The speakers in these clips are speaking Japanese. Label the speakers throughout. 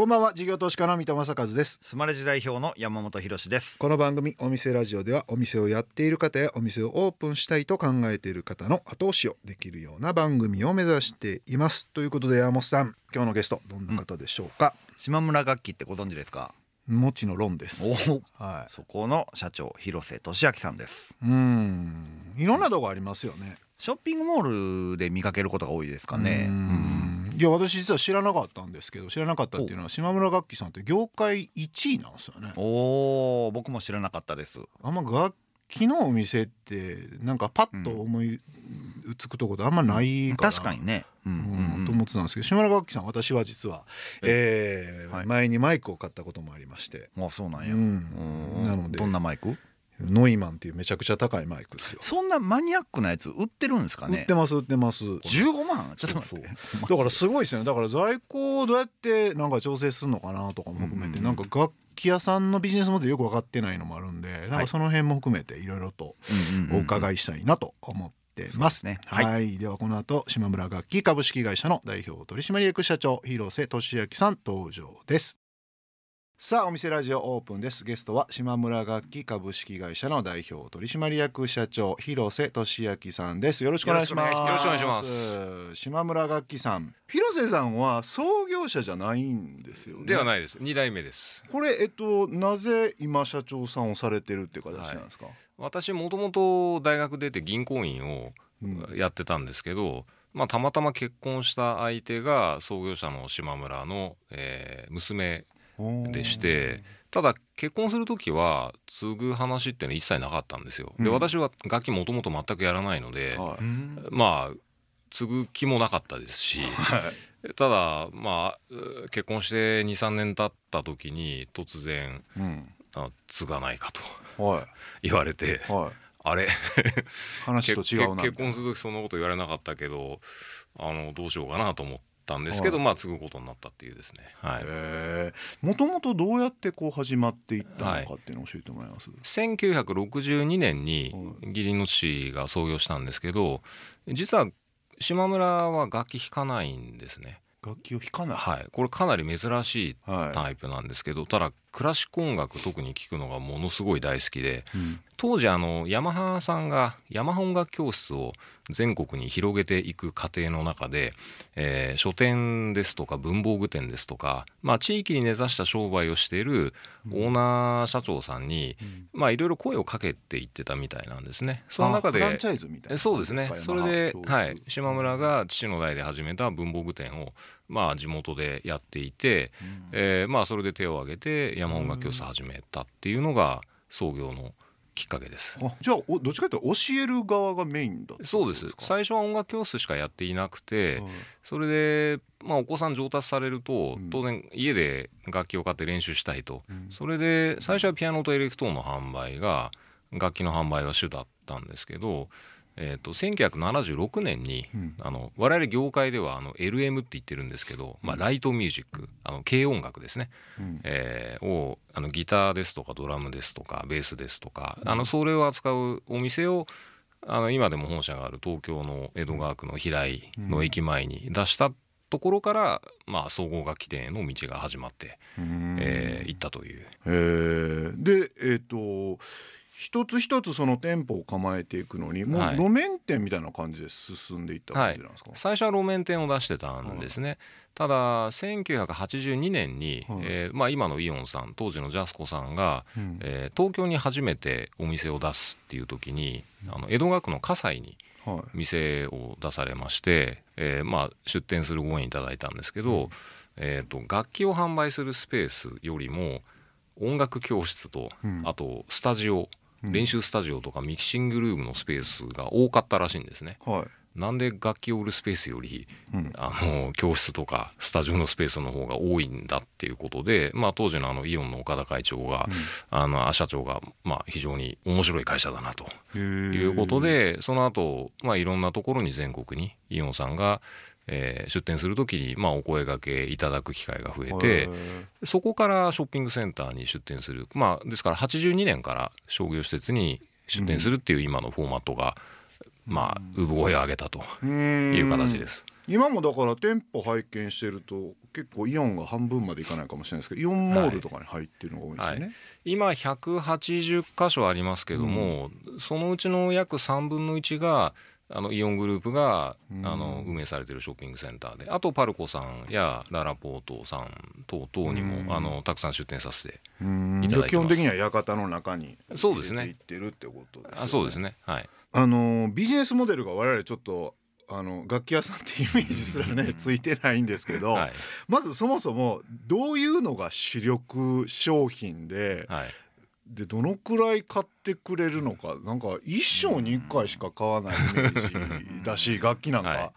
Speaker 1: こんばんは。事業投資家の三戸正和です。
Speaker 2: スマレジ代表の山本博です。
Speaker 1: この番組お店ラジオではお店をやっている方やお店をオープンしたいと考えている方の後押しをできるような番組を目指しています。ということで山本さん今日のゲストどんな方でしょうか、
Speaker 2: 島村楽器ってご存知ですか？
Speaker 1: もちの論です。
Speaker 2: お
Speaker 1: は
Speaker 2: そこの社長広瀬俊明さんです。
Speaker 1: いうん。いろんなとこありますよね。
Speaker 2: ショッピングモールで見かけることが多いですかね。
Speaker 1: う
Speaker 2: うん。ん
Speaker 1: いや私実は知らなかったんですけど知らなかったっていうのは島村楽器さんって業界1位なんですよね。
Speaker 2: おー僕も知らなかったです。
Speaker 1: あんま楽器のお店ってなんかパッと思いつくところあんまないから、
Speaker 2: 確かにね。うん
Speaker 1: うんと思ってたんですけど島村楽器さん私は実は、えー
Speaker 2: はい
Speaker 1: 前にマイクを買ったこともありまして。
Speaker 2: うんあそうなんや、
Speaker 1: うん。
Speaker 2: うん。
Speaker 1: なので。
Speaker 2: どんなマイク？
Speaker 1: ノイマンっていうめちゃくちゃ高いマイクですよ、
Speaker 2: そんなマニアックなやつ売ってるんですかね？
Speaker 1: 売ってます売ってます。
Speaker 2: 15万？ちょっと待って。
Speaker 1: だからすごいですよね。だから在庫をどうやってなんか調整するのかなとかも含めて、
Speaker 2: うん。
Speaker 1: なんか楽器屋さんのビジネスモデルよく分かってないのもあるんでなんかその辺も含めていろいろとお伺
Speaker 2: い
Speaker 1: いしたいなと思ってます。
Speaker 2: ね。
Speaker 1: は、
Speaker 2: はい。
Speaker 1: ではこの後島村楽器株式会社の代表取締役社長広瀬俊明さん登場です。さあお店ラジオオープンです。ゲストは島村楽器株式会社の代表取締役社長広瀬俊明さんです。よろしくお願いします。
Speaker 3: よろしくお願いします。
Speaker 1: 島村楽器さん広瀬さんは創業者じゃないんですよね。
Speaker 3: ではないです。二代目です。
Speaker 1: これえっとなぜ今社長さんをされてるっていう形なんですか、
Speaker 3: 私もともと大学出て銀行員を
Speaker 1: うん
Speaker 3: やってたんですけど、まあ、たまたま結婚した相手が創業者の島村の、えー娘でしてただ結婚する時は継ぐ話っていうのは一切なかったんですよ。で
Speaker 1: うん。
Speaker 3: 私は楽器もともと全くやらないので、
Speaker 1: はい。
Speaker 3: まあ継ぐ気もなかったですし。ただまあう結婚して23年経った時に突然
Speaker 1: うん。
Speaker 3: あ継がないかと
Speaker 1: は
Speaker 3: 言われて
Speaker 1: いはい。
Speaker 3: あれ？
Speaker 1: 話と違うな
Speaker 3: 結結婚する時そんなこと言われなかったけどあのどうしようかなと思ったんですけど、
Speaker 1: はい。
Speaker 3: まあ継ぐことになったっていうですね。はい。
Speaker 1: もともとどうやってこう始まっていったのかっていうのを教えてもらえます、
Speaker 3: 1962年に義理の父が創業したんですけど実は島村は楽器弾かないんですね。
Speaker 1: 楽器を弾かない。
Speaker 3: はい。これかなり珍しい
Speaker 1: はい。
Speaker 3: タイプなんですけどただクラシック音楽特に聴くのがものすごい大好きで
Speaker 1: うん。
Speaker 3: 当時あのヤマハさんがヤマハ音楽教室を全国に広げていく過程の中で、えー書店ですとか文房具店ですとか、まあ、地域に根ざした商売をしているオーナー社長さんに、まあいろいろ声をかけていってたみたいなんですね。その中で
Speaker 1: あフランチャイズみたいな
Speaker 3: えそうですね。それで、はい、島村が父の代で始めた文房具店を、まあ、地元でやっていて、えーまあ、それで手を挙げて山音楽教室を始めたっていうのが創業のきっかけです。
Speaker 1: あじゃあおどっちかというと教える側がメインだ
Speaker 3: そうです。最初は音楽教室しかやっていなくて、
Speaker 1: はい。
Speaker 3: それで、まあ、お子さん上達されると
Speaker 1: うん。
Speaker 3: 当然家で楽器を買って練習したいと、
Speaker 1: うん。
Speaker 3: それで最初はピアノとエレクトーンの販売が楽器の販売が主だったんですけど、えー、と1976年に、
Speaker 1: うん。
Speaker 3: あの我々業界ではあの LM って言ってるんですけど、まあ、ライトミュージックあの軽音楽ですね、
Speaker 1: うん。
Speaker 3: えーをあのギターですとかドラムですとかベースですとか、あのそれを扱うお店をあの今でも本社がある東京の江戸川区の平井の駅前に出したところから、まあ、総合楽器店への道が始まって、
Speaker 1: うん。
Speaker 3: えー行ったという。
Speaker 1: でえっ、と一つ一つその店舗を構えていくのにもう
Speaker 3: はい。
Speaker 1: 路面店みたいな感じで進んでいった感じなんですか、
Speaker 3: 最初は路面店を出してたんですね、ただ1982年に、
Speaker 1: はい。
Speaker 3: えーまあ、今のイオンさん当時のジャスコさんが、
Speaker 1: うん。
Speaker 3: えー東京に初めてお店を出すっていう時にあの江戸川区の葛西に
Speaker 1: はい。
Speaker 3: 店を出されまして、えーまあ、出店するご縁いただいたんですけど、えー、と楽器を販売するスペースよりも音楽教室と、
Speaker 1: うん。
Speaker 3: あとスタジオ
Speaker 1: うん
Speaker 3: 練習スタジオとかミキシングルームのスペースが多かったらしいんですね。
Speaker 1: はい。
Speaker 3: なんで楽器を売るスペースより
Speaker 1: うん。
Speaker 3: あの教室とかスタジオのスペースの方が多いんだっていうことで、まあ、当時のあのイオンの岡田会長が、あのあ社長がまあ非常に面白い会社だなと
Speaker 1: い
Speaker 3: いうことでその後、まあいろんなところに全国にイオンさんが、えー出店する時にまあお声掛けいただく機会が増えてそこからショッピングセンターに出店する。まあですから82年から商業施設に出店するっていう今のフォーマットが、まあ産声を上げたと
Speaker 1: い
Speaker 3: いう形です。
Speaker 1: 今もだから店舗拝見してると結構イオンが半分までいかないかもしれないですけどイオンモールとかに入ってるのが多いんですよね、
Speaker 3: はい。今180箇所ありますけども、そのうちの約3分の1があのイオングループが、
Speaker 1: うん。
Speaker 3: あの運営されてるショッピングセンターであとパルコさんやララポートさん等々にも、
Speaker 1: うん。
Speaker 3: あのたくさん出店させて
Speaker 1: うん。
Speaker 3: いただいて
Speaker 1: 基本的には館の中に
Speaker 3: そうですね。
Speaker 1: 入れていってるってことですよね。
Speaker 3: あそうですね。はい。
Speaker 1: あのビジネスモデルが我々ちょっとあの楽器屋さんってイメージすらねついてないんですけど、
Speaker 3: はい。
Speaker 1: まずそもそもどういうのが主力商品で
Speaker 3: はい
Speaker 1: でどのくらい買ってくれるのか。なんか一生に一回しか買わないイメージだし楽器なんか、
Speaker 3: はいはい。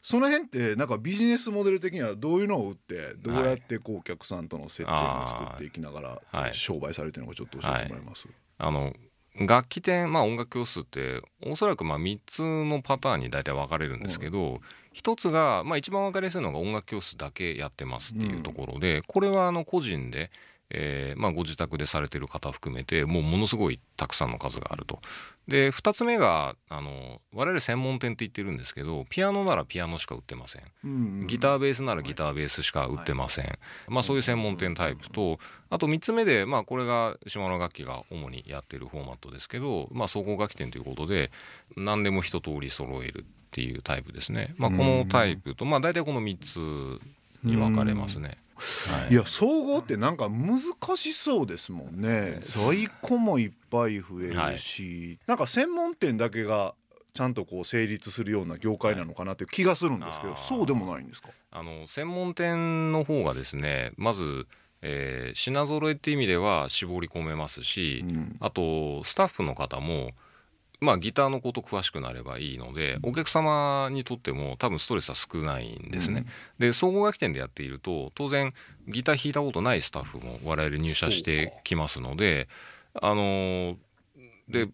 Speaker 1: その辺ってなんかビジネスモデル的にはどういうのを売ってどうやってこうお客さんとの接点を作っていきなが
Speaker 3: はい。
Speaker 1: ら商売されてるのかちょっと教えてもらいます？
Speaker 3: あの楽器店、まあ、音楽教室っておそらくまあ3つのパターンに大体分かれるんですけど、一つが、まあ、一番分かりやすいのが音楽教室だけやってますっていうところで、これはあの個人で、えーまあ、ご自宅でされてる方含めてもうものすごいたくさんの数があると。で2つ目があの我々専門店って言ってるんですけどピアノならピアノしか売ってません。
Speaker 1: うん
Speaker 3: ギターベースならギターベースしか売ってません、まあ、そういう専門店タイプとあと3つ目で、まあ、これが島の楽器が主にやってるフォーマットですけど、まあ、総合楽器店ということで何でも一通り揃えるっていうタイプですね、まあ、このタイプと、まあ、大体この3つに分かれますね。はい
Speaker 1: い。や総合ってなんか難しそうですもんね。在庫もいっぱい増えるし、なんか専門店だけがちゃんとこう成立するような業界なのかなっていう気がするんですけど、
Speaker 3: はい
Speaker 1: そうでもないんですか？
Speaker 3: あの専門店の方がですねまず、えー品揃えっていう意味では絞り込めますし、
Speaker 1: うん。
Speaker 3: あとスタッフの方もまあギターのこと詳しくなればいいのでお客様にとっても多分ストレスは少ないんですね。で総合楽器店でやっていると当然ギター弾いたことないスタッフも我々入社してきますのであのーで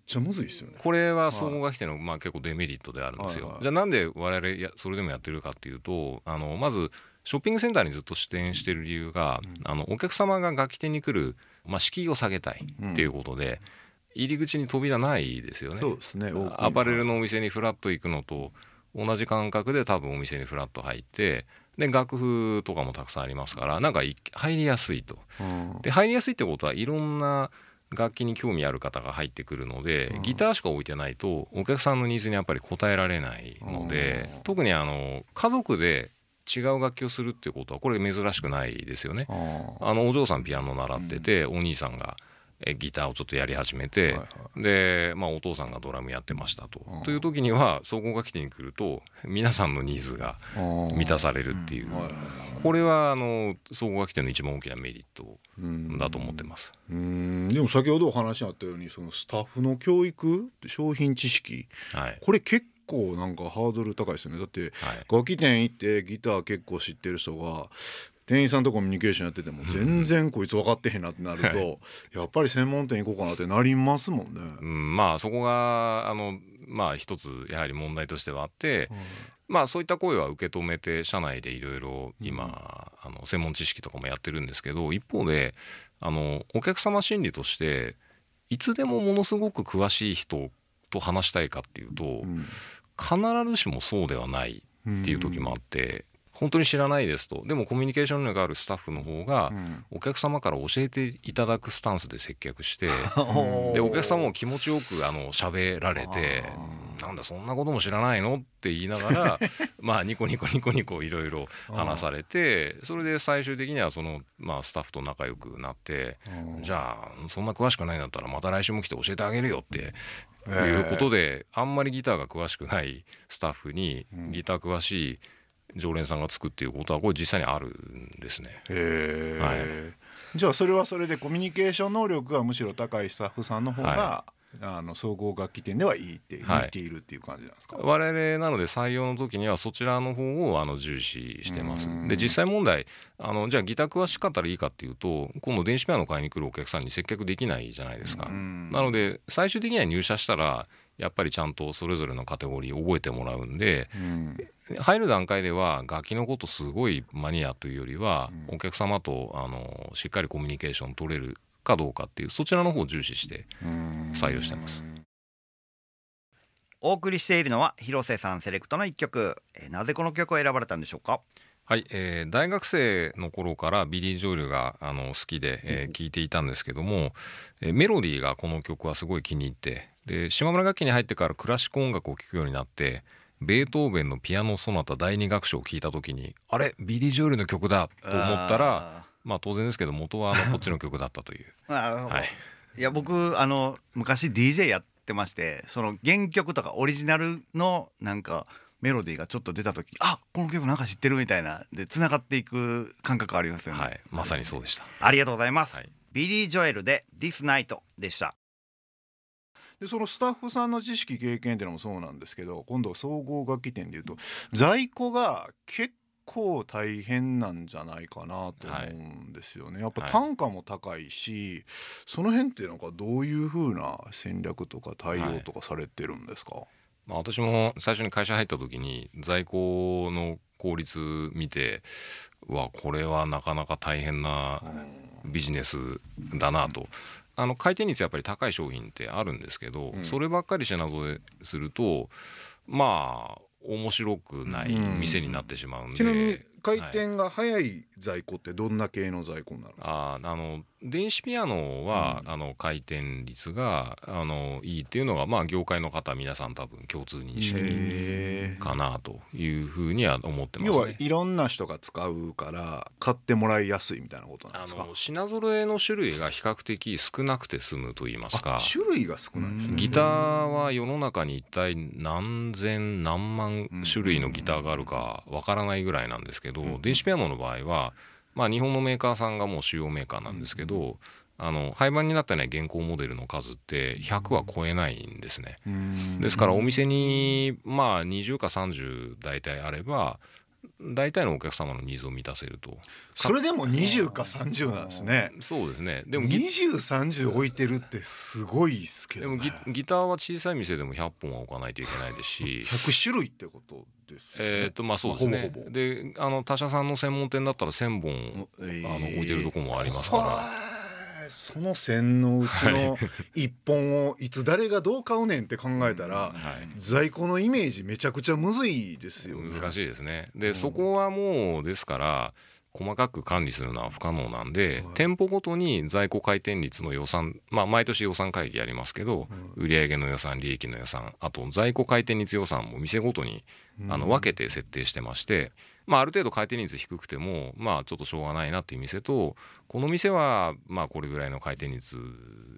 Speaker 1: ね。
Speaker 3: これは総合楽器店のまあ結構デメリットであるんですよ。
Speaker 1: はいはい。
Speaker 3: じゃあなんで我々やそれでもやってるかっていうとあのまずショッピングセンターにずっと出店してる理由が、あのお客様が楽器店に来る、まあ、敷居を下げたいっていうことで、入り口に扉ないですよね。
Speaker 1: そうですね。
Speaker 3: アパレルのお店にフラッと行くのと同じ感覚で多分お店にフラッと入ってで楽譜とかもたくさんありますからなんかい入りやすいと。
Speaker 1: うん
Speaker 3: で入りやすいってことはいろんな楽器に興味ある方が入ってくるので、
Speaker 1: うん
Speaker 3: ギターしか置いてないとお客さんのニーズにやっぱり応えられないので、
Speaker 1: うん
Speaker 3: 特にあの家族で違う楽器をするっていうことはこれ珍しくないですよね。
Speaker 1: あ
Speaker 3: のお嬢さんピアノ習ってて、お兄さんがえギターをちょっとやり始めて、
Speaker 1: はいは
Speaker 3: で、まあ、お父さんがドラムやってましたと。
Speaker 1: うん。
Speaker 3: という時には総合楽器店に来ると皆さんのニーズが満たされるっていう、
Speaker 1: はいはい
Speaker 3: これはあの総合楽器店の一番大きなメリット
Speaker 1: うん
Speaker 3: だと思ってます。
Speaker 1: うん。でも先ほどお話にあったようにそのスタッフの教育商品知識。
Speaker 3: はい。
Speaker 1: これ結構なんかハードル高いですよね。だって
Speaker 3: はい。
Speaker 1: 楽器店行ってギター結構知ってる人が店員さんとコミュニケーションやってても全然こいつ分かってへんなってなると、やっぱり専門店行こうかなってなりますもんね。
Speaker 3: うん、まあそこがあのまあ一つやはり問題としてはあって、まあそういった声は受け止めて社内でいろいろ今、あの専門知識とかもやってるんですけど一方であのお客様心理としていつでもものすごく詳しい人と話したいかっていうと、
Speaker 1: うん。
Speaker 3: 必ずしもそうではないっていう時もあって、本当に知らないですと。でもコミュニケーション力があるスタッフの方が、
Speaker 1: うん。
Speaker 3: お客様から教えていただくスタンスで接客して。
Speaker 1: うん
Speaker 3: でお客様も気持ちよくあの喋られて「なんだそんなことも知らないの?」って言いながら まあニコニコニコニコいろいろ話されてそれで最終的にはその、まあ、スタッフと仲良くなって
Speaker 1: うん
Speaker 3: じゃあそんな詳しくないんだったらまた来週も来て教えてあげるよって
Speaker 1: え
Speaker 3: いうことであんまりギターが詳しくないスタッフに
Speaker 1: うん。
Speaker 3: ギター詳しい常連さんがつくっていうことはこれ実際にあるんですね。
Speaker 1: へえ、
Speaker 3: はい。
Speaker 1: じゃあそれはそれでコミュニケーション能力がむしろ高いスタッフさんの方が、
Speaker 3: は
Speaker 1: あの総合楽器店ではいいって
Speaker 3: はい。
Speaker 1: 見ているっていう感じなんですか、
Speaker 3: 我々なので採用の時にはそちらの方をあの重視してます。
Speaker 1: うん。
Speaker 3: で実際問題あのじゃあギター詳しかったらいいかっていうと今度電子ピアノ買いに来るお客さんに接客できないじゃないですか、
Speaker 1: うん。
Speaker 3: なので最終的には入社したらやっぱりちゃんとそれぞれのカテゴリー覚えてもらうんで
Speaker 1: うん。
Speaker 3: 入る段階では楽器のことすごいマニアというよりは、
Speaker 1: うん。
Speaker 3: お客様とあのしっかりコミュニケーション取れるかどうかっていうそちらの方を重視して
Speaker 1: うん。
Speaker 3: 採用してます。
Speaker 2: お送りしているのは広瀬さんセレクトの一曲。えーなぜこの曲を選ばれたんでしょうか？
Speaker 3: はい、えー大学生の頃からビリー・ジョエルがあの好きで、えー聞いていたんですけども、えーメロディーがこの曲はすごい気に入ってで島村楽器に入ってからクラシック音楽を聴くようになってベートーベンのピアノ・ソナタ第二楽章を聴いた時にあれビリー・ジョエルの曲だと思ったら
Speaker 2: あ
Speaker 3: まあ当然ですけど元はあの こっちの曲だったという。はい。
Speaker 2: い、や僕あの昔 DJ やってましてその原曲とかオリジナルのなんかメロディーがちょっと出た時あこの曲なんか知ってるみたいなでつながっていく感覚ありますよね、
Speaker 3: はい、まさにそうでした。
Speaker 2: ありがとうございます、
Speaker 3: はい。
Speaker 2: ビリー・ジョエルで「This Night」でした
Speaker 1: でそのスタッフさんの知識経験っていうのもそうなんですけど今度総合楽器店でいうと在庫が結構大変なんじゃないかなと思うんですよね、やっぱ
Speaker 3: はい
Speaker 1: 単価も高いし、その辺ってなんかどういう風な戦略とか対応とかされてるんですか、
Speaker 3: まあ、私も最初に会社入った時に在庫の効率見てうわこれはなかなか大変なビジネスだなと。あの回転率やっぱり高い商品ってあるんですけど、
Speaker 1: うん。
Speaker 3: そればっかり品揃えするとまあ面白くない店になってしまうんで、
Speaker 1: ちなみに回
Speaker 3: はい。
Speaker 1: 転が早い在庫ってどんな系の在庫になるんですか、
Speaker 3: あーあの電子ピアノは、あの回転率があのいいっていうのがまあ業界の方皆さん多分共通認識
Speaker 2: へ
Speaker 3: かなというふうには思ってます
Speaker 1: 要は
Speaker 3: ね。
Speaker 1: いろんな人が使うから買ってもらいやすいみたいなことなん
Speaker 3: あ
Speaker 1: ですか？
Speaker 3: の品揃えの種類が比較的少なくて済むと言いますか。
Speaker 1: あ種類が少ないんですね。
Speaker 3: ギターは世の中に一体何千何万種類のギターがあるかわからないぐらいなんですけど、電子ピアノの場合は、まあ、日本のメーカーさんがもう主要メーカーなんですけど、あの廃盤になってない現行モデルの数って100は超えないんですね。
Speaker 1: うん
Speaker 3: ですからお店にまあ20か30大体あれば大体のお客様のニーズを満たせると。
Speaker 1: それでも20か30なんですね。
Speaker 3: そうですね。でもギ
Speaker 1: 2030置いてるってすごいですけど、
Speaker 3: でも
Speaker 1: ね、
Speaker 3: ギギターは小さい店でも100本は置かないといけないですし。
Speaker 1: 100種類ってことですよね。
Speaker 3: えーとまあそうですね、
Speaker 1: ほぼほぼ。
Speaker 3: であの他社さんの専門店だったら1,000本あの置いてるとこもありますから、
Speaker 1: はあその線のうちの一本をいつ誰がどう買うねんって考えたら
Speaker 3: はい、
Speaker 1: 在庫のイメージめちゃくちゃむずいですよね。
Speaker 3: 難しいですね。で、そこはもうですから細かく管理するのは不可能なんで、
Speaker 1: はい。
Speaker 3: 店舗ごとに在庫回転率の予算まあ毎年予算会議やりますけど、売上の予算利益の予算あと在庫回転率予算も店ごとにあの分けて設定してまして、まあ、ある程度回転率低くてもまあちょっとしょうがないなっていう店とこの店はまあこれぐらいの回転率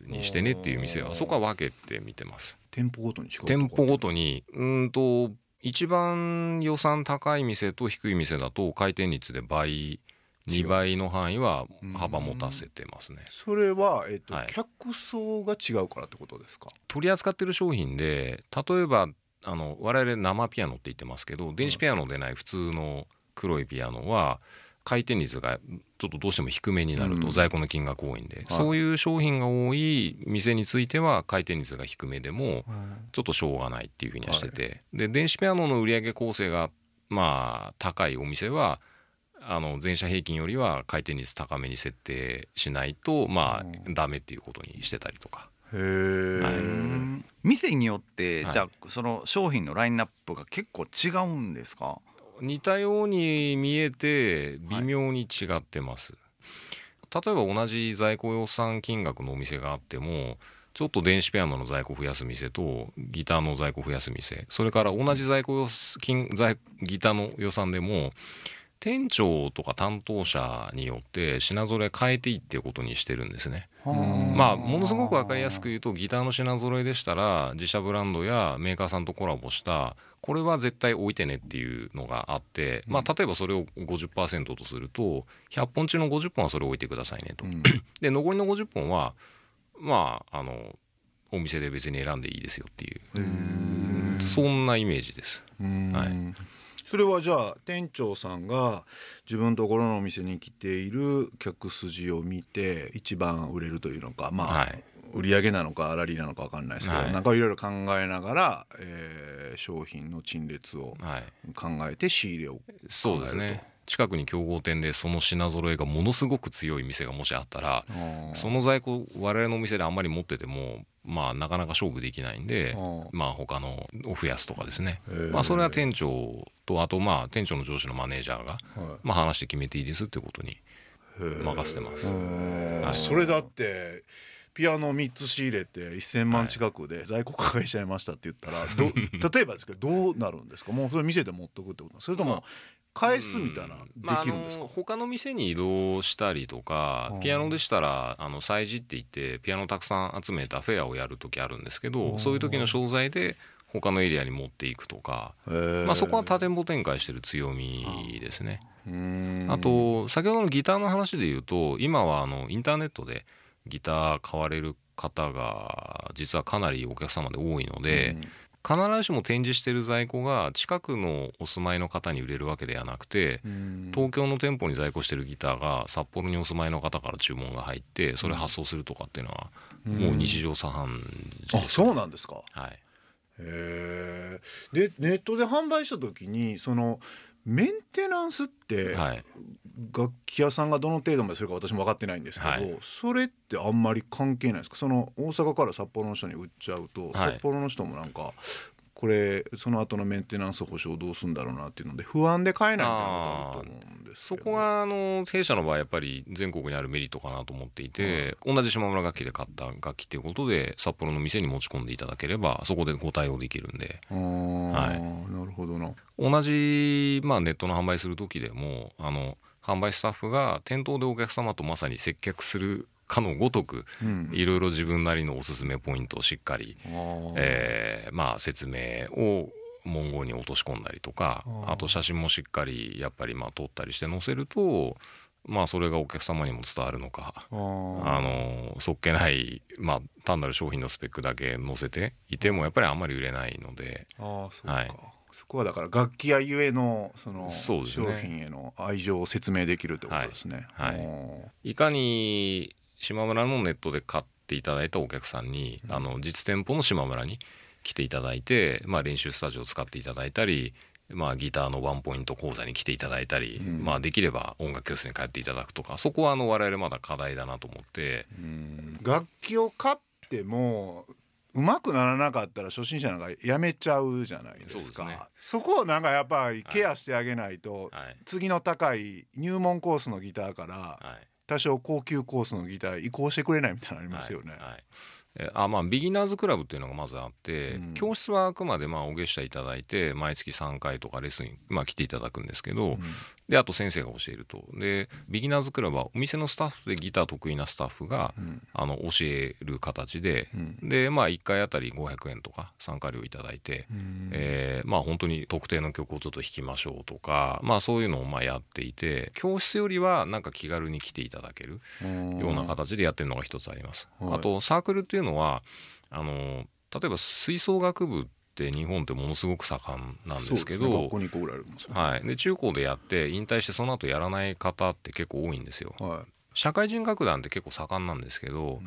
Speaker 3: にしてねっていう店はそこは分けて見てます。
Speaker 1: 店舗ごとに違う
Speaker 3: 店舗ごとに。うーんと一番予算高い店と低い店だと回転率で倍2倍の範囲は幅持たせてますね。
Speaker 1: それは、えっと
Speaker 3: はい。
Speaker 1: 客層が違うからってことですか？
Speaker 3: 取り扱ってる商品で例えばあの我々生ピアノって言ってますけど電子ピアノでない普通の黒いピアノは回転率がちょっとどうしても低めになると
Speaker 1: うん。
Speaker 3: 在庫の金額多いんで、そういう商品が多い店については回転率が低めでもちょっとしょうがないっていうふうにはしてて、で電子ピアノの売上構成がまあ高いお店はあの全社平均よりは回転率高めに設定しないとまあダメっていうことにしてたりとか。
Speaker 1: へえ、
Speaker 3: はい。
Speaker 2: 店によって、
Speaker 3: はい。
Speaker 2: じゃあその商品のラインナップが結構違うんですか？
Speaker 3: 似たように見えて微妙に違ってます、例えば同じ在庫予算金額のお店があってもちょっと電子ピアノの在庫増やす店とギターの在庫増やす店それから同じ在庫予金在ギターの予算でも店長とか担当者によって品揃え変えていってことにしてるんですね。まあものすごく分かりやすく言うとギターの品揃えでしたら自社ブランドやメーカーさんとコラボしたこれは絶対置いてねっていうのがあって、まあ例えばそれを50%とすると100本中の50本はそれを置いてくださいねと。で残りの50本はまああのお店で別に選んでいいですよっていう。そんなイメージです。
Speaker 1: うん。
Speaker 3: はい
Speaker 1: それはじゃあ店長さんが自分のところのお店に来ている客筋を見て一番売れるというのかまあ、
Speaker 3: はい。
Speaker 1: 売り上げなのか粗利なのか分かんないですけど、
Speaker 3: はい。
Speaker 1: なんかいろいろ考えながら、えー商品の陳列を
Speaker 3: はい。
Speaker 1: 考えて仕入れを
Speaker 3: そうですね。近くに競合店でその品揃えがものすごく強い店がもしあったらその在庫我々のお店であんまり持っててもまあなかなか勝負できないんで
Speaker 1: あ
Speaker 3: まあ他のを増やすとかですね。まあそれは店長とあとまあ店長の上司のマネージャーが
Speaker 1: はい。
Speaker 3: まあ話して決めていいですってことに任せてます。
Speaker 1: うん。それだってピアノ3つ仕入れて1,000万近くで在庫抱えちゃいましたって言ったら、ど 例えばですけどどうなるんですか？もうそれ店で持っとくってことそれとも返すみたいなできるんですか、
Speaker 3: 他の店に移動したりとか
Speaker 1: うん。
Speaker 3: ピアノでしたらあの催事って言ってピアノたくさん集めたフェアをやる時あるんですけ
Speaker 1: うん。
Speaker 3: どそういう時の商材で他のエリアに持っていくとか、まあ、そこは多店舗展開してる強みですね。
Speaker 1: うん。
Speaker 3: あと先ほどのギターの話で言うと今はあのインターネットでギター買われる方が実はかなりお客様で多いので、必ずしも展示してる在庫が近くのお住まいの方に売れるわけではなくて
Speaker 1: うん。
Speaker 3: 東京の店舗に在庫してるギターが札幌にお住まいの方から注文が入ってそれ発送するとかっていうのはもう日常茶飯事
Speaker 1: あ
Speaker 3: です、
Speaker 1: そうなんですか。
Speaker 3: はい、
Speaker 1: へえでネットで販売した時にそのメンテナンスって、
Speaker 3: はい、
Speaker 1: 楽器屋さんがどの程度までするか私も分かってないんですけど、
Speaker 3: はい。
Speaker 1: それってあんまり関係ないですか？その大阪から札幌の人に売っちゃうと、
Speaker 3: はい。
Speaker 1: 札幌の人もなんかこれその後のメンテナンス保証どうするんだろうなっていうので不安で買えないみたいなことあると思うんですけど。
Speaker 3: そこはあの弊社の場合やっぱり全国にあるメリットかなと思っていて、同じ島村楽器で買った楽器っていうことで札幌の店に持ち込んでいただければそこでご対応できるんで。はい。
Speaker 1: なるほどな。
Speaker 3: 同じ、まあ、ネットの販売する時でもあの販売スタッフが店頭でお客様とまさに接客するかのごとく
Speaker 1: うん。
Speaker 3: いろいろ自分なりのおすすめポイントをしっかり、えーまあ、説明を文言に落とし込んだりとか
Speaker 1: あ
Speaker 3: と写真もしっかりやっぱりまあ撮ったりして載せるとまあそれがお客様にも伝わるのか
Speaker 1: あ
Speaker 3: のそっけない、まあ、単なる商品のスペックだけ載せていてもやっぱりあんまり売れないので
Speaker 1: あーそうか、
Speaker 3: はい。
Speaker 1: そこはだから楽器屋ゆえのその商品への愛情を説明できるってことですね。
Speaker 3: はい。はい。
Speaker 1: お
Speaker 3: いかに島村のネットで買っていただいたお客さんに、あの実店舗の島村に来ていただいて、まあ、練習スタジオを使っていただいたり、まあ、ギターのワンポイント講座に来ていただいたり、
Speaker 1: うん。
Speaker 3: まあ、できれば音楽教室に帰っていただくとかそこはあの我々まだ課題だなと思って。
Speaker 1: ーうん。楽器を買ってもうまくならなかったら初心者なんかやめちゃうじゃないですか。
Speaker 3: そうですね。
Speaker 1: そこをなんかやっぱりケアしてあげないと、
Speaker 3: はい。
Speaker 1: 次の高い入門コースのギターから
Speaker 3: はい
Speaker 1: 多少高級コースのギター移行してくれないみたいなのありますよね。
Speaker 3: はいはいえあまあビギナーズクラブっていうのがまずあって、
Speaker 1: うん。
Speaker 3: 教室はあくまでまあお月謝いただいて毎月3回とかレッスンに、まあ、来ていただくんですけど、であと先生が教えると。でビギナーズクラブはお店のスタッフでギター得意なスタッフが、
Speaker 1: うん。
Speaker 3: あの教える形で、
Speaker 1: うん。
Speaker 3: でまあ1回あたり500円とか参加料いただいて、
Speaker 1: うん。
Speaker 3: えーまあ本当に特定の曲をちょっと弾きましょうとかまあそういうのをまあやっていて教室よりはなんか気軽に来ていただけるような形でやってるのが一つあります。
Speaker 1: はい。
Speaker 3: あとサークルっていうのはあの例えば吹奏楽部って日本ってものすごく盛んなんですけど
Speaker 1: すね。学校に1個ぐらいありますよね。
Speaker 3: はい、で中高でやって引退してその後やらない方って結構多いんですよ。
Speaker 1: はい。
Speaker 3: 社会人楽団って結構盛んなんですけど、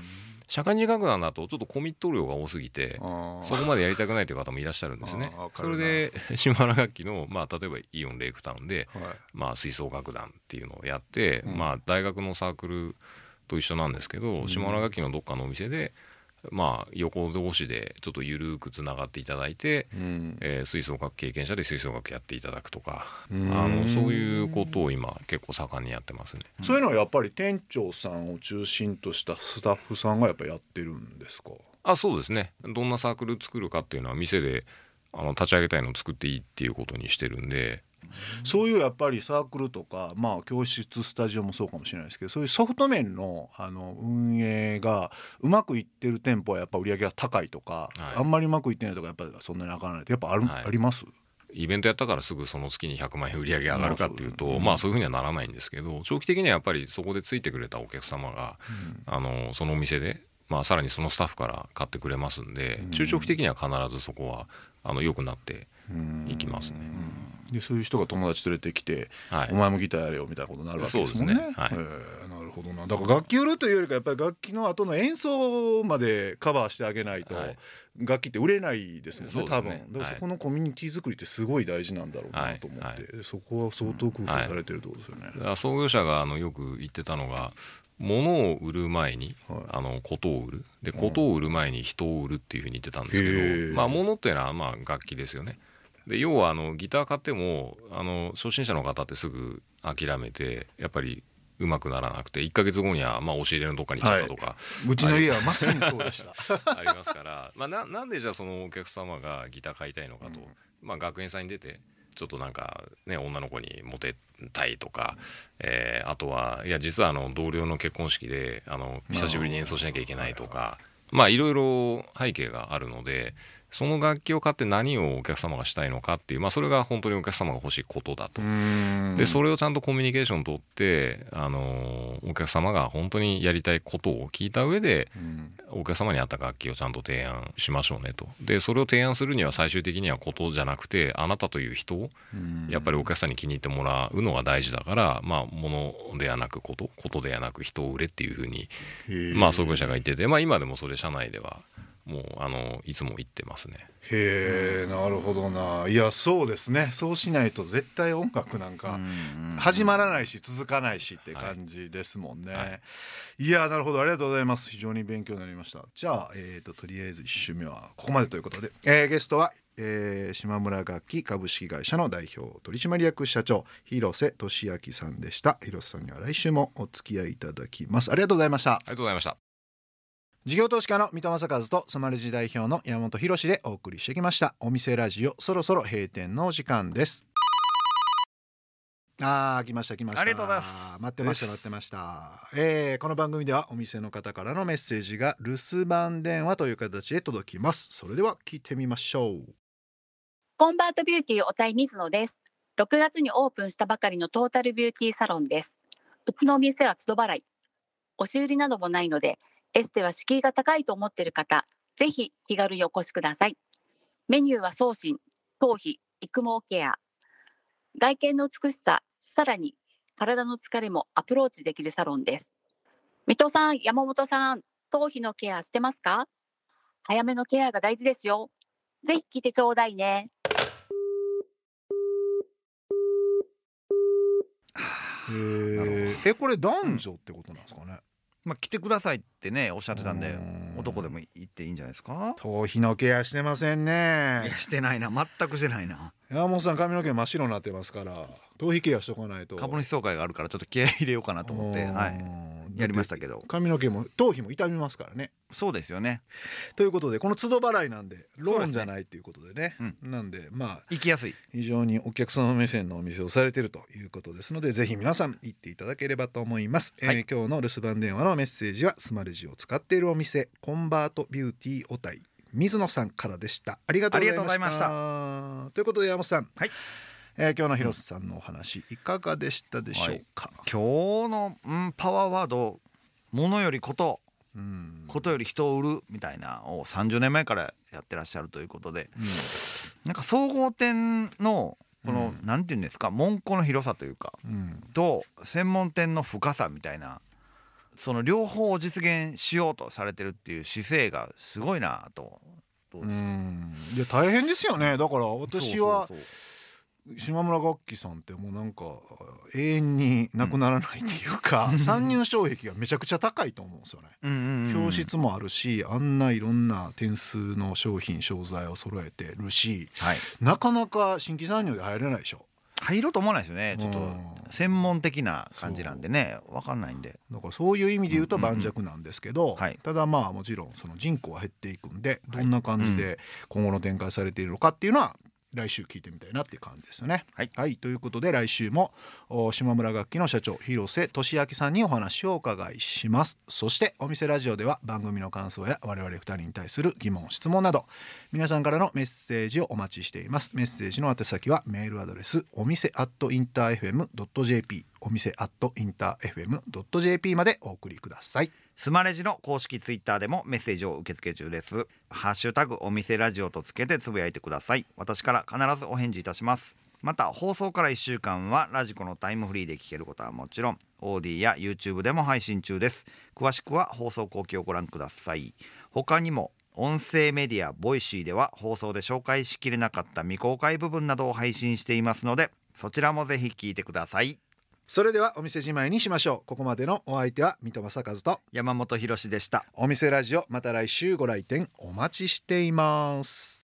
Speaker 3: 社会人楽団だとちょっとコミット量が多すぎてそこまでやりたくないという方もいらっしゃるんですね。それで 島原楽器の、まあ、例えばイオンレイクタウンで、
Speaker 1: はい。
Speaker 3: まあ、吹奏楽団っていうのをやって、
Speaker 1: うん。
Speaker 3: まあ、大学のサークルと一緒なんですけど、島原楽器のどっかのお店で、まあ、横同士でちょっと緩くつながっていただいて、
Speaker 1: うん
Speaker 3: えー吹奏楽経験者で吹奏楽やっていただくとかあ
Speaker 1: うん
Speaker 3: のそういうことを今結構盛んにやってますね。
Speaker 1: そういうのはやっぱり店長さんを中心としたスタッフさんがやっぱやってるんですか？
Speaker 3: あそうですねどんなサークル作るかっていうのは店であの立ち上げたいのを作っていいっていうことにしてるんで
Speaker 1: そういうやっぱりサークルとかまあ教室スタジオもそうかもしれないですけどそういうソフト面のあの運営がうまくいってる店舗はやっぱ売り上げが高いとか、
Speaker 3: はい。
Speaker 1: あんまりうまくいってないとかやっぱりそんなに上がらないってやっぱある、
Speaker 3: はい。
Speaker 1: あります？
Speaker 3: イベントやったからすぐその月に100万円売り上げ上がるかっていうと、
Speaker 1: まあそう
Speaker 3: まあそういうふうにはならないんですけど長期的にはやっぱりそこでついてくれたお客様が、あのそのお店で、まあ、さらにそのスタッフから買ってくれますんで、中長期的には必ずそこはあの良くなっていきますね。
Speaker 1: でそういう人が友達連れてきて、
Speaker 3: はい。
Speaker 1: お前もギターやれよみたいなことになるわけですもんね。
Speaker 3: ね。はい。
Speaker 1: へえなるほどな。だから楽器売るというよりかやっぱり楽器の後の演奏までカバーしてあげないと、
Speaker 3: はい。
Speaker 1: 楽器って売れないですもんね
Speaker 3: ね。
Speaker 1: 分。だから
Speaker 3: はい。
Speaker 1: そこのコミュニティ作りってすごい大事なんだろう
Speaker 3: は
Speaker 1: ないと思って、
Speaker 3: はい。
Speaker 1: そこは相当工夫されてるってことですよね。
Speaker 3: 創業者があのよく言ってたのが物を売る前に
Speaker 1: はい。
Speaker 3: あのことを売る。でことを売る前に人を売るっていうふうに言ってたんです
Speaker 1: へ
Speaker 3: け
Speaker 1: ー。
Speaker 3: ど、まあ、物っていうのはまあ楽器ですよね。で要はあのギター買ってもあの初心者の方ってすぐ諦めてやっぱり上手くならなくて1ヶ月後にはまあ押し入れのどっかに行っちゃったとか、
Speaker 1: うちの家はまさにそうでした。
Speaker 3: ありますから、まあ、ななんでじゃあそのお客様がギター買いたいのかと、まあ、学園祭に出てちょっとなんかね女の子にモテたいとか、えーあとはいや実はあの同僚の結婚式であの久しぶりに演奏しなきゃいけないとかまあいろいろ背景があるのでその楽器を買って何をお客様がしたいのかっていう、まあ、それが本当にお客様が欲しいことだと。でそれをちゃんとコミュニケーション取って、あのーお客様が本当にやりたいことを聞いた上で
Speaker 1: うん。
Speaker 3: お客様に合った楽器をちゃんと提案しましょうねと。でそれを提案するには最終的にはことじゃなくてあなたという人を
Speaker 1: うん。
Speaker 3: やっぱりお客さんに気に入ってもらうのが大事だからまあ物ではなくことことではなく人を売れっていうふうにまあ創業者が言っててまあ今でもそれ社内ではもうあのいつも言ってますね。
Speaker 1: へえなるほどな。いやそうですね。そうしないと絶対音楽なんか始まらないし続かないしって感じですもんね、
Speaker 3: はい。
Speaker 1: い、やなるほど。ありがとうございます。非常に勉強になりました。じゃあ、えー、ととりあえず1週目はここまでということで、えーゲストはえー島村楽器株式会社の代表取締役社長広瀬俊明さんでした。広瀬さんには来週もお付き合いいただきます。ありがとうございました。
Speaker 3: ありがとうございました
Speaker 1: 事業投資家の三戸正和とスマレジ代表の山本博でお送りしてきました。お店ラジオそろそろ閉店のお時間です。あー来ました来ました。
Speaker 2: ありがとうございます。
Speaker 1: 待ってました待ってました、えーこの番組ではお店の方からのメッセージが留守番電話という形で届きます。それでは聞いてみましょう。
Speaker 4: コンバートビューティーおたい水野です。6月にオープンしたばかりのトータルビューティーサロンです。うちのお店は都度払い。押し売りなどもないので、エステは敷居が高いと思っている方、ぜひ気軽にお越しください。メニューは送信、頭皮、育毛ケア。外見の美しさ、さらに体の疲れもアプローチできるサロンです。水戸さん、山本さん、頭皮のケアしてますか？早めのケアが大事ですよ。ぜひ来てちょうだいね。
Speaker 1: え
Speaker 2: なる
Speaker 1: えこれ男女ってことなんですかね、
Speaker 2: まあ来てくださいってねおっしゃってたんで
Speaker 1: うん。
Speaker 2: 男でも行っていいんじゃないですか？
Speaker 1: 頭皮のケアしてません
Speaker 2: い
Speaker 1: ね
Speaker 2: やしてないな。全くしてないな
Speaker 1: 山本さん髪の毛真っ白になってますから頭皮ケアしとかないと。
Speaker 2: 株主総会があるからちょっと気合い入れようかなと思って、はい、やりましたけど。
Speaker 1: 髪の毛も頭皮も痛みますからね。
Speaker 2: そうですよね。
Speaker 1: ということでこの都度払いなんでローンじゃないっていうことでね。なんでまあ
Speaker 2: 行きやすい。
Speaker 1: 非常にお客様目線のお店をされているということですのでぜひ皆さん行っていただければと思います、
Speaker 2: はい。
Speaker 1: えー今日の留守番電話のメッセージはスマレジを使っているお店コンバートビューティーおたい水野さんからでした。ありがとうございました。
Speaker 2: とい
Speaker 1: うことで山本さん、
Speaker 2: はい。
Speaker 1: えー今日の広瀬さんのお話いかがでしたでしょうか、
Speaker 2: 今日の、うん、パワーワード「ものよりこと」
Speaker 1: うん。
Speaker 2: ことより人を売るみたいなを30年前からやってらっしゃるということで。なんか総合店のこの、
Speaker 1: うん。
Speaker 2: なんていうんですか門戸の広さというか。
Speaker 1: うん。
Speaker 2: と専門店の深さみたいなその両方を実現しようとされてるっていう姿勢がすごいなと。どう
Speaker 1: う
Speaker 2: ですか？
Speaker 1: ん。いや大変ですよね。だから私は島村楽器さんってもうなんか永遠になくならないっていうか、参入障壁がめちゃくちゃ高いと思うんですよね。
Speaker 2: そううんうんうん。
Speaker 1: 教室もあるしあんないろんな点数の商品商材を揃えてるし
Speaker 2: はい。
Speaker 1: なかなか新規参入で入れないでしょ
Speaker 2: 入ろうと思わないですよね。ちょっと
Speaker 1: うん
Speaker 2: 専門的な感じなんでね。わかんないんで。
Speaker 1: だからそういう意味で言うと盤石なんですけど、
Speaker 2: はい。
Speaker 1: ただまあもちろんその人口は減っていくんで
Speaker 2: はい。
Speaker 1: どんな感じで今後の展開されているのかっていうのは来週聞いてみたいなっていう感じですよね。
Speaker 2: はい。
Speaker 1: ということで来週もお島村楽器の社長広瀬俊明さんにお話をお伺いします。そしてお店ラジオでは番組の感想や我々2人に対する疑問質問など皆さんからのメッセージをお待ちしています。メッセージの宛先はメールアドレスお店アットインター FM.jp お店アットインター FM.jp までお送りください
Speaker 2: スマレジの公式ツイッターでもメッセージを受け付け中です。ハッシュタグお店ラジオとつけてつぶやいてください。私から必ずお返事いたします。また放送から1週間は radiko のタイムフリーで聞けることはもちろん。 AuDee や YouTube でも配信中です。詳しくは放送後記をご覧ください。他にも音声メディア Voicy では放送で紹介しきれなかった未公開部分などを配信していますのでそちらもぜひ聞いてください。
Speaker 1: それではお店じまいにしましょう。ここまでのお相手は三戸正和と
Speaker 2: 山本博史でした。
Speaker 1: お店ラジオまた来週ご来店お待ちしています